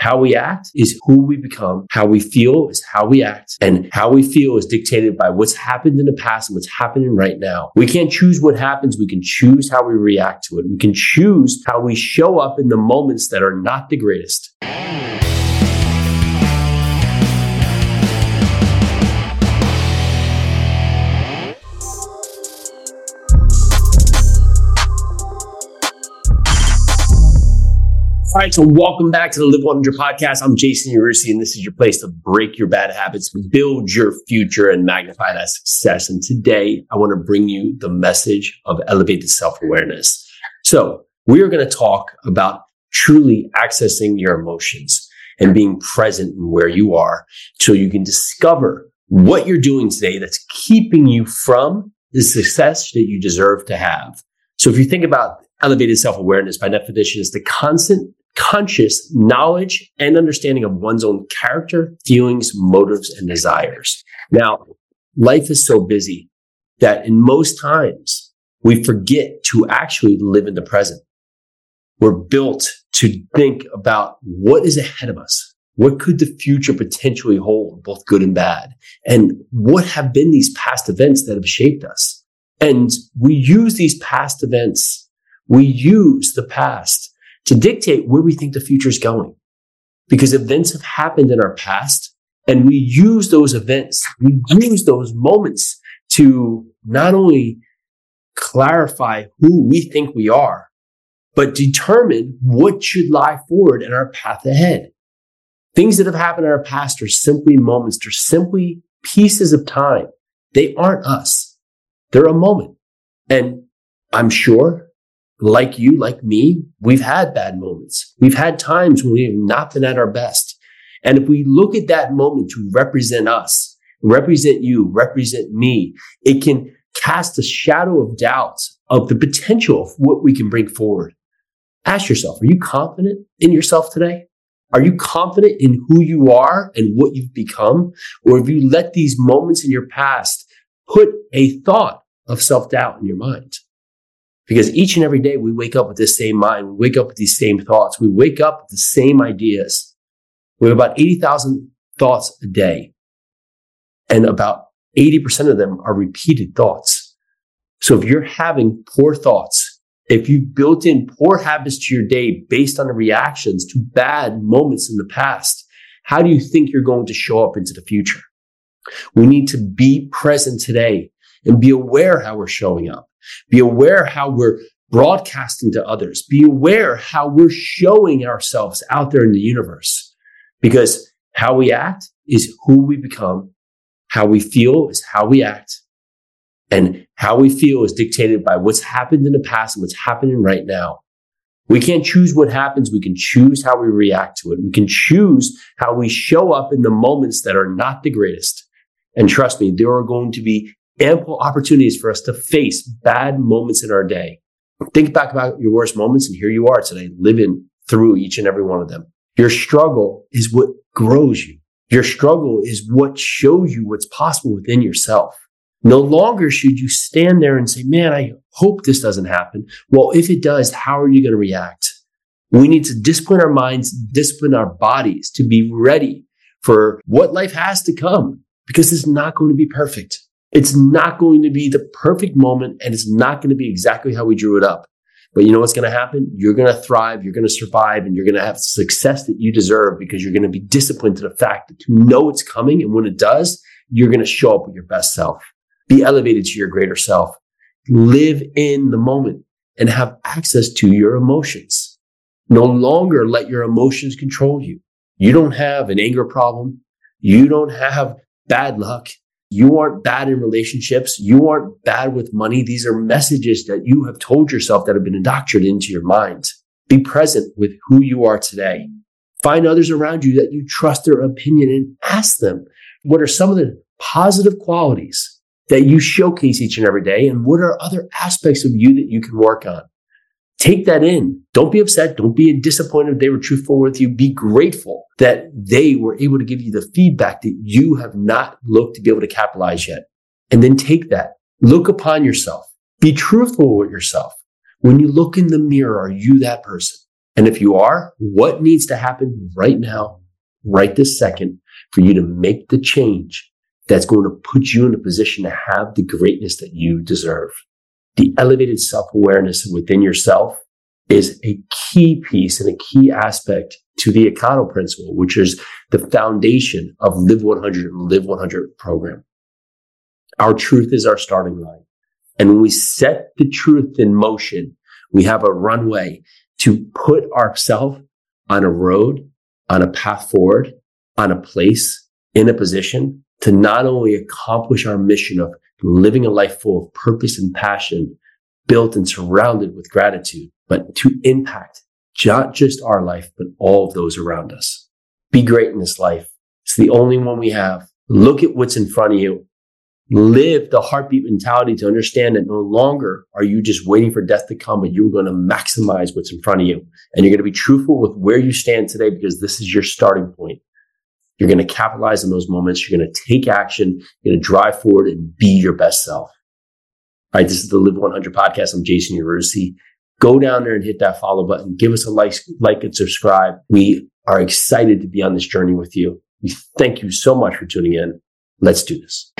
How we act is who we become. How we feel is how we act. And how we feel is dictated by what's happened in the past and what's happening right now. We can't choose what happens. We can choose how we react to it. We can choose how we show up in the moments that are not the greatest. All right, so welcome back to the Live 100 podcast. I'm Jason Yarusi, and this is your place to break your bad habits, build your future, and magnify that success. And today, I want to bring you the message of elevated self awareness. So, we are going to talk about truly accessing your emotions and being present in where you are so you can discover what you're doing today that's keeping you from the success that you deserve to have. So, if you think about elevated self awareness, by definition, is the constant conscious knowledge and understanding of one's own character, feelings, motives, and desires. Now, life is so busy that in most times we forget to actually live in the present. We're built to think about what is ahead of us. What could the future potentially hold, both good and bad? And what have been these past events that have shaped us? And we use these past events. We use the past to dictate where we think the future is going. Because events have happened in our past and we use those events, we use those moments to not only clarify who we think we are, but determine what should lie forward in our path ahead. Things that have happened in our past are simply moments. They're simply pieces of time. They aren't us. They're a moment. And I'm sure like you, like me, we've had bad moments. We've had times when we have not been at our best. And if we look at that moment to represent us, represent you, represent me, it can cast a shadow of doubt of the potential of what we can bring forward. Ask yourself, are you confident in yourself today? Are you confident in who you are and what you've become? Or have you let these moments in your past put a thought of self doubt in your mind? Because each and every day we wake up with this same mind. We wake up with these same thoughts. We wake up with the same ideas. We have about 80,000 thoughts a day. And about 80% of them are repeated thoughts. So if you're having poor thoughts, if you've built in poor habits to your day based on the reactions to bad moments in the past, how do you think you're going to show up into the future? We need to be present today and be aware how we're showing up. Be aware how we're broadcasting to others. Be aware how we're showing ourselves out there in the universe because how we act is who we become. How we feel is how we act. And how we feel is dictated by what's happened in the past and what's happening right now. We can't choose what happens. We can choose how we react to it. We can choose how we show up in the moments that are not the greatest. And trust me, there are going to be ample opportunities for us to face bad moments in our day. Think back about your worst moments and here you are today living through each and every one of them. Your struggle is what grows you. Your struggle is what shows you what's possible within yourself. No longer should you stand there and say, man, I hope this doesn't happen. Well, if it does, how are you going to react? We need to discipline our minds, discipline our bodies to be ready for what life has to come because it's not going to be perfect. It's not going to be the perfect moment and it's not going to be exactly how we drew it up. But you know what's going to happen? You're going to thrive, you're going to survive, and you're going to have success that you deserve because you're going to be disciplined to the fact that you know it's coming. And when it does, you're going to show up with your best self. Be elevated to your greater self. Live in the moment and have access to your emotions. No longer let your emotions control you. You don't have an anger problem. You don't have bad luck. You aren't bad in relationships. You aren't bad with money. These are messages that you have told yourself that have been indoctrinated into your mind. Be present with who you are today. Find others around you that you trust their opinion and ask them, what are some of the positive qualities that you showcase each and every day? And what are other aspects of you that you can work on? Take that in. Don't be upset. Don't be disappointed they were truthful with you. Be grateful that they were able to give you the feedback that you have not looked to be able to capitalize yet. And then take that. Look upon yourself. Be truthful with yourself. When you look in the mirror, are you that person? And if you are, what needs to happen right now, right this second for you to make the change that's going to put you in a position to have the greatness that you deserve? The elevated self awareness within yourself is a key piece and a key aspect to the Econo principle, which is the foundation of Live 100 and Live 100 program. Our truth is our starting line. And when we set the truth in motion, we have a runway to put ourselves on a road, on a path forward, on a place, in a position to not only accomplish our mission of living a life full of purpose and passion, built and surrounded with gratitude, but to impact not just our life, but all of those around us. Be great in this life. It's the only one we have. Look at what's in front of you. Live the heartbeat mentality to understand that no longer are you just waiting for death to come, but you're going to maximize what's in front of you. And you're going to be truthful with where you stand today because this is your starting point. You're going to capitalize on those moments. You're going to take action. You're going to drive forward and be your best self. All right. This is the Live 100 podcast. I'm Jason Yarusi go down there and hit that follow button. Give us a like, like and subscribe. We are excited to be on this journey with you. We thank you so much for tuning in. Let's do this.